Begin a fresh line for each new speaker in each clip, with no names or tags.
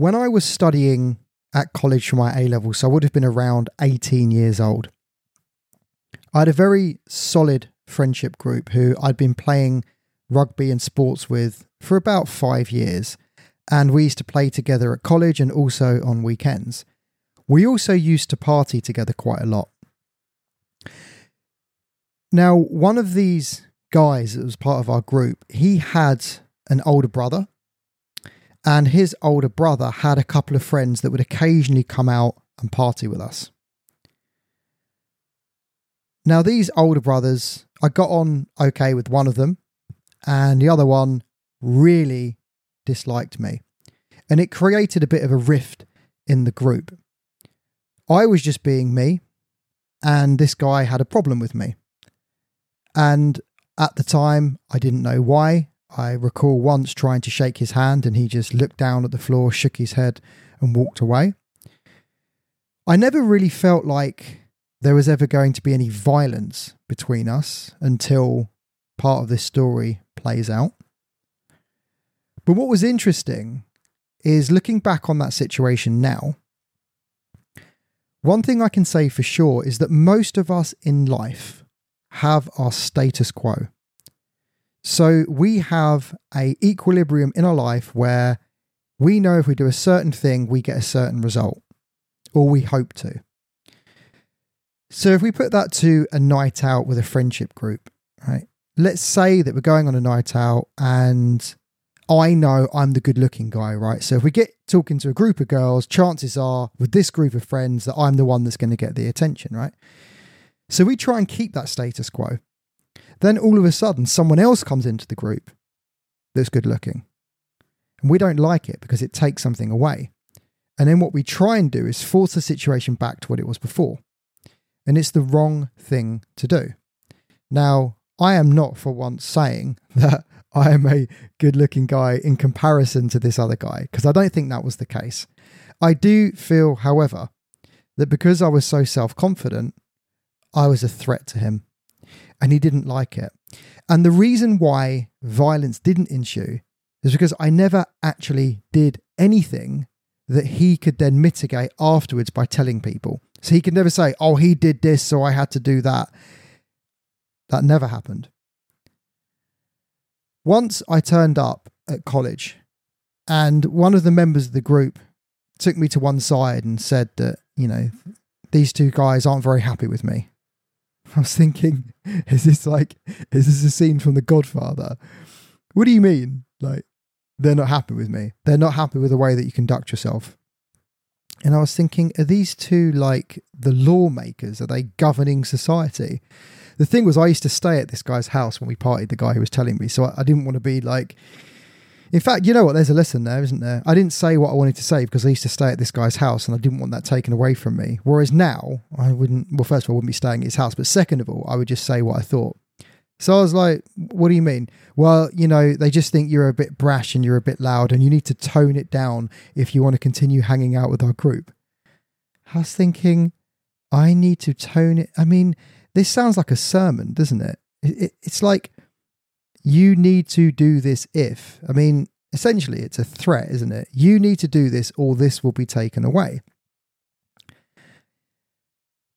when I was studying at college for my A level, so I would have been around 18 years old, I had a very solid friendship group who I'd been playing rugby and sports with for about five years. And we used to play together at college and also on weekends. We also used to party together quite a lot. Now, one of these guys that was part of our group, he had an older brother, and his older brother had a couple of friends that would occasionally come out and party with us. Now, these older brothers, I got on okay with one of them, and the other one really disliked me. And it created a bit of a rift in the group. I was just being me, and this guy had a problem with me. And at the time, I didn't know why. I recall once trying to shake his hand, and he just looked down at the floor, shook his head, and walked away. I never really felt like there was ever going to be any violence between us until part of this story plays out. But what was interesting is looking back on that situation now, one thing I can say for sure is that most of us in life have our status quo. So we have a equilibrium in our life where we know if we do a certain thing, we get a certain result, or we hope to. So if we put that to a night out with a friendship group, right? Let's say that we're going on a night out and I know I'm the good looking guy, right? So if we get talking to a group of girls, chances are with this group of friends that I'm the one that's going to get the attention, right? So we try and keep that status quo. Then all of a sudden, someone else comes into the group that's good looking. And we don't like it because it takes something away. And then what we try and do is force the situation back to what it was before. And it's the wrong thing to do. Now, I am not for once saying that I am a good looking guy in comparison to this other guy, because I don't think that was the case. I do feel, however, that because I was so self confident, I was a threat to him and he didn't like it. And the reason why violence didn't ensue is because I never actually did anything that he could then mitigate afterwards by telling people. So he could never say, oh, he did this, so I had to do that. That never happened. Once I turned up at college, and one of the members of the group took me to one side and said that, you know, these two guys aren't very happy with me. I was thinking, is this like, is this a scene from The Godfather? What do you mean? Like, they're not happy with me. They're not happy with the way that you conduct yourself. And I was thinking, are these two like the lawmakers? Are they governing society? The thing was, I used to stay at this guy's house when we partied, the guy who was telling me. So I, I didn't want to be like, in fact, you know what? There's a lesson there, isn't there? I didn't say what I wanted to say because I used to stay at this guy's house and I didn't want that taken away from me. Whereas now, I wouldn't, well, first of all, I wouldn't be staying at his house, but second of all, I would just say what I thought. So I was like, what do you mean? Well, you know, they just think you're a bit brash and you're a bit loud and you need to tone it down if you want to continue hanging out with our group. I was thinking, I need to tone it. I mean, this sounds like a sermon, doesn't it? it, it it's like, you need to do this if. I mean, essentially, it's a threat, isn't it? You need to do this or this will be taken away.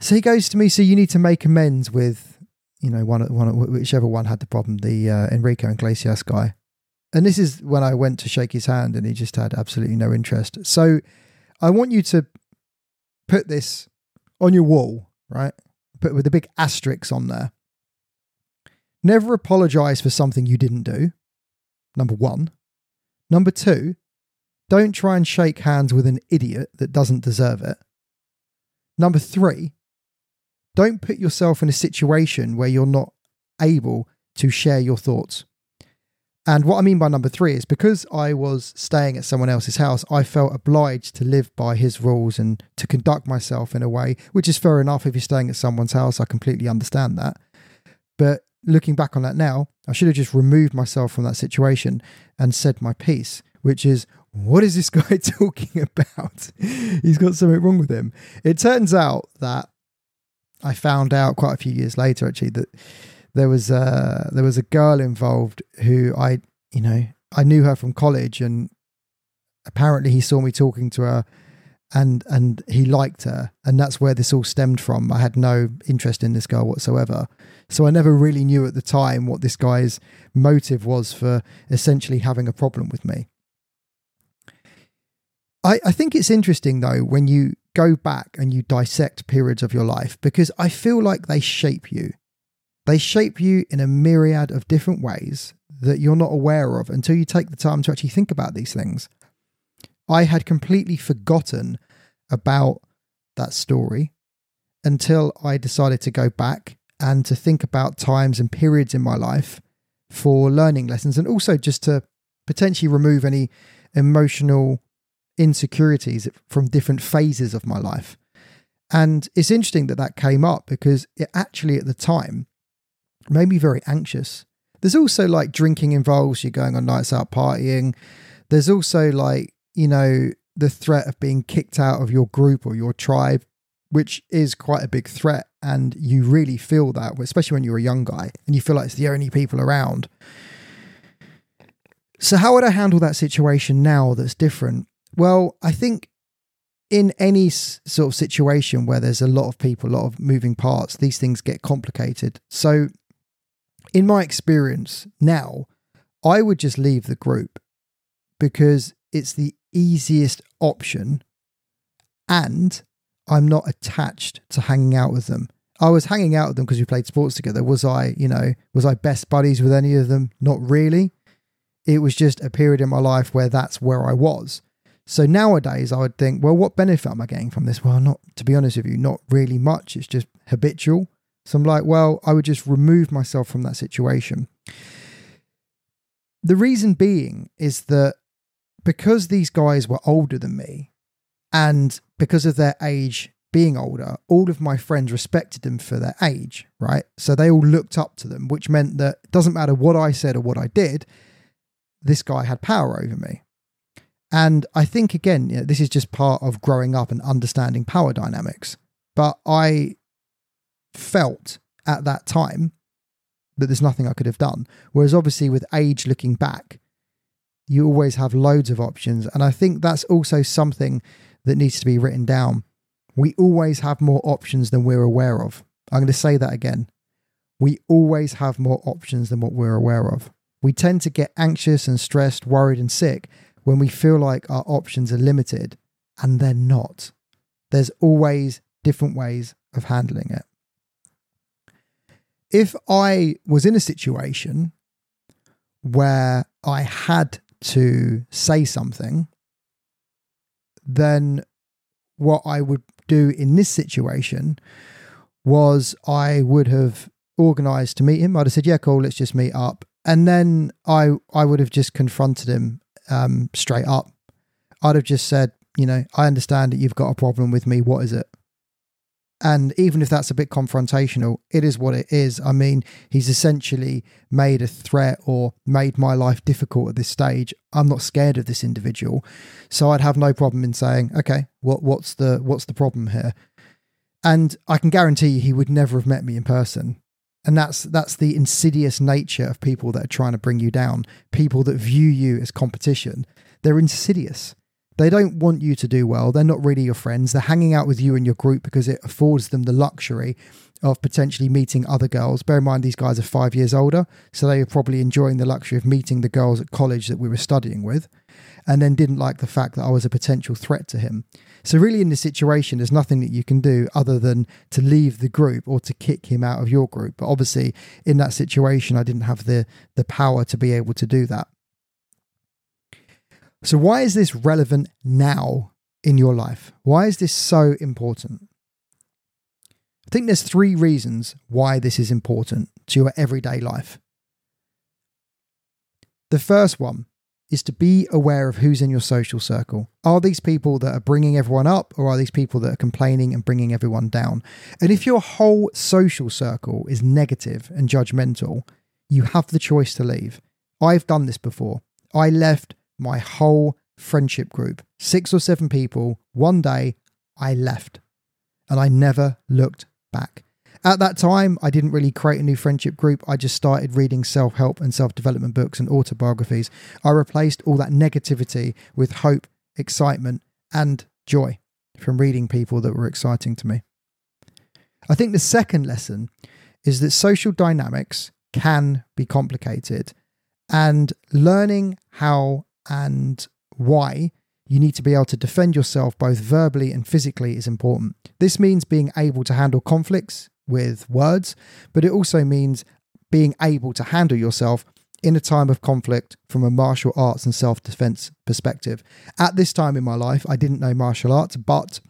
So he goes to me, so you need to make amends with, you know, one, one whichever one had the problem, the uh, Enrico Iglesias guy. And this is when I went to shake his hand and he just had absolutely no interest. So I want you to put this on your wall, right? Put with a big asterisk on there. Never apologize for something you didn't do. Number one. Number two, don't try and shake hands with an idiot that doesn't deserve it. Number three, don't put yourself in a situation where you're not able to share your thoughts. And what I mean by number three is because I was staying at someone else's house, I felt obliged to live by his rules and to conduct myself in a way, which is fair enough if you're staying at someone's house. I completely understand that. But looking back on that now, I should have just removed myself from that situation and said my piece, which is, what is this guy talking about? He's got something wrong with him. It turns out that I found out quite a few years later, actually, that there was a, there was a girl involved who I, you know, I knew her from college and apparently he saw me talking to her and and he liked her and that's where this all stemmed from i had no interest in this girl whatsoever so i never really knew at the time what this guy's motive was for essentially having a problem with me. I i think it's interesting though when you go back and you dissect periods of your life because i feel like they shape you. They shape you in a myriad of different ways that you're not aware of until you take the time to actually think about these things. I had completely forgotten about that story until I decided to go back and to think about times and periods in my life for learning lessons and also just to potentially remove any emotional insecurities from different phases of my life. And it's interesting that that came up because it actually at the time made me very anxious. There's also like drinking involves you're going on nights out partying. There's also like you know, the threat of being kicked out of your group or your tribe, which is quite a big threat. And you really feel that, especially when you're a young guy and you feel like it's the only people around. So, how would I handle that situation now that's different? Well, I think in any sort of situation where there's a lot of people, a lot of moving parts, these things get complicated. So, in my experience now, I would just leave the group because it's the easiest option and I'm not attached to hanging out with them. I was hanging out with them because we played sports together. Was I, you know, was I best buddies with any of them? Not really. It was just a period in my life where that's where I was. So nowadays I would think, well, what benefit am I getting from this? Well, not to be honest with you, not really much. It's just habitual. So I'm like, well, I would just remove myself from that situation. The reason being is that because these guys were older than me and because of their age being older, all of my friends respected them for their age, right? So they all looked up to them, which meant that it doesn't matter what I said or what I did, this guy had power over me. And I think, again, you know, this is just part of growing up and understanding power dynamics. But I felt at that time that there's nothing I could have done. Whereas, obviously, with age looking back, you always have loads of options. And I think that's also something that needs to be written down. We always have more options than we're aware of. I'm going to say that again. We always have more options than what we're aware of. We tend to get anxious and stressed, worried and sick when we feel like our options are limited, and they're not. There's always different ways of handling it. If I was in a situation where I had to say something, then what I would do in this situation was I would have organized to meet him. I'd have said, "Yeah, cool, let's just meet up," and then I I would have just confronted him um, straight up. I'd have just said, "You know, I understand that you've got a problem with me. What is it?" And even if that's a bit confrontational, it is what it is. I mean, he's essentially made a threat or made my life difficult at this stage. I'm not scared of this individual. So I'd have no problem in saying, okay, what, what's the what's the problem here? And I can guarantee you he would never have met me in person. And that's that's the insidious nature of people that are trying to bring you down, people that view you as competition. They're insidious. They don't want you to do well. They're not really your friends. They're hanging out with you and your group because it affords them the luxury of potentially meeting other girls. Bear in mind, these guys are five years older, so they were probably enjoying the luxury of meeting the girls at college that we were studying with, and then didn't like the fact that I was a potential threat to him. So, really, in this situation, there's nothing that you can do other than to leave the group or to kick him out of your group. But obviously, in that situation, I didn't have the, the power to be able to do that. So, why is this relevant now in your life? Why is this so important? I think there's three reasons why this is important to your everyday life. The first one is to be aware of who's in your social circle. Are these people that are bringing everyone up, or are these people that are complaining and bringing everyone down? And if your whole social circle is negative and judgmental, you have the choice to leave. I've done this before. I left my whole friendship group, six or seven people. One day I left and I never looked back. At that time, I didn't really create a new friendship group. I just started reading self help and self development books and autobiographies. I replaced all that negativity with hope excitement, and joy from reading people that were exciting to me. I think the second lesson is that social dynamics can be complicated, and learning how and why you need to be able to defend yourself both verbally and physically is important. This means being able to handle conflicts with words, but it also means being able to handle yourself in a time of conflict from a martial arts and self defense perspective. At this time in my life, I didn't know martial arts, but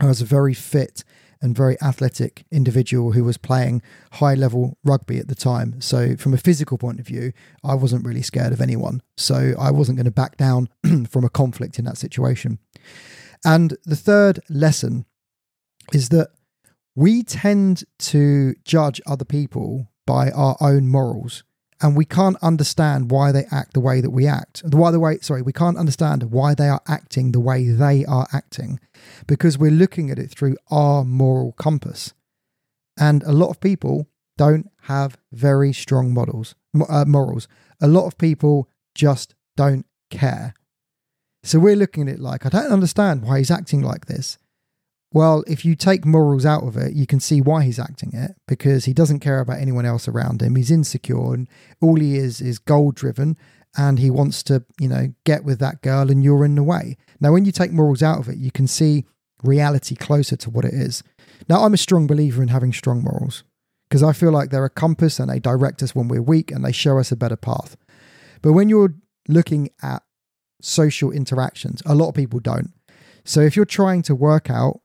I was a very fit and very athletic individual who was playing high level rugby at the time. So, from a physical point of view, I wasn't really scared of anyone. So, I wasn't going to back down from a conflict in that situation. And the third lesson is that we tend to judge other people by our own morals and we can't understand why they act the way that we act. Why the way sorry, we can't understand why they are acting the way they are acting because we're looking at it through our moral compass. And a lot of people don't have very strong models uh, morals. A lot of people just don't care. So we're looking at it like I don't understand why he's acting like this. Well, if you take morals out of it, you can see why he's acting it because he doesn't care about anyone else around him. He's insecure and all he is is goal driven and he wants to, you know, get with that girl and you're in the way. Now, when you take morals out of it, you can see reality closer to what it is. Now, I'm a strong believer in having strong morals because I feel like they're a compass and they direct us when we're weak and they show us a better path. But when you're looking at social interactions, a lot of people don't. So if you're trying to work out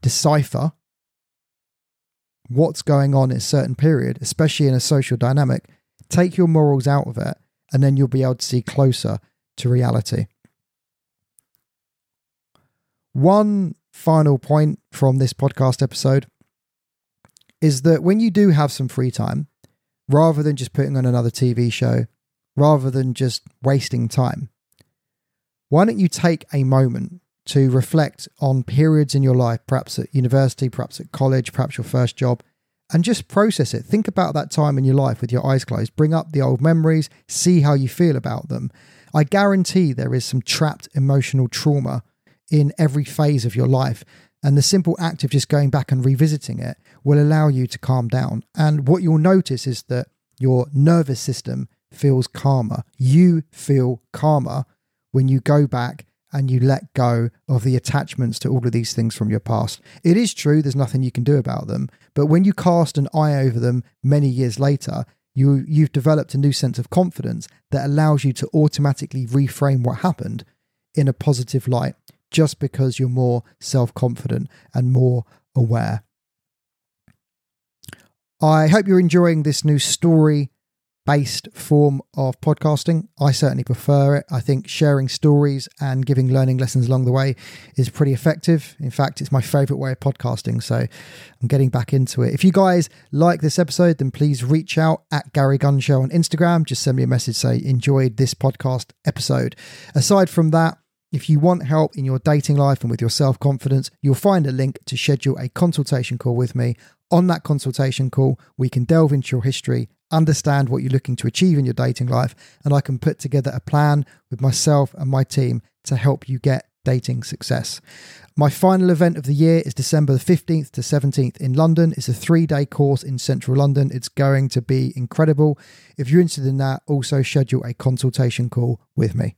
decipher what's going on in a certain period, especially in a social dynamic, take your morals out of it, and then you'll be able to see closer to reality. One final point from this podcast episode is that when you do have some free time, rather than just putting on another TV show, rather than just wasting time, why don't you take a moment to reflect on periods in your life, perhaps at university, perhaps at college, perhaps your first job, and just process it. Think about that time in your life with your eyes closed. Bring up the old memories, see how you feel about them. I guarantee there is some trapped emotional trauma in every phase of your life. And the simple act of just going back and revisiting it will allow you to calm down. And what you'll notice is that your nervous system feels calmer. You feel calmer when you go back and you let go of the attachments to all of these things from your past. It is true, there's nothing you can do about them, but when you cast an eye over them many years later, you, you've developed a new sense of confidence that allows you to automatically reframe what happened in a positive light just because you're more self confident and more aware. I hope you're enjoying this new story based form of podcasting. I certainly prefer it. I think sharing stories and giving learning lessons along the way is pretty effective. In fact, it's my favorite way of podcasting. So I'm getting back into it. If you guys like this episode, then please reach out at Gary Gunn Show on Instagram. Just send me a message, say, enjoyed this podcast episode. Aside from that, if you want help in your dating life and with your self confidence, you'll find a link to schedule a consultation call with me. On that consultation call, we can delve into your history understand what you're looking to achieve in your dating life, and I can put together a plan with myself and my team to help you get dating success. My final event of the year is December the 15th to 17th in London. It's a three day course in central London. It's going to be incredible. If you're interested in that, also schedule a consultation call with me.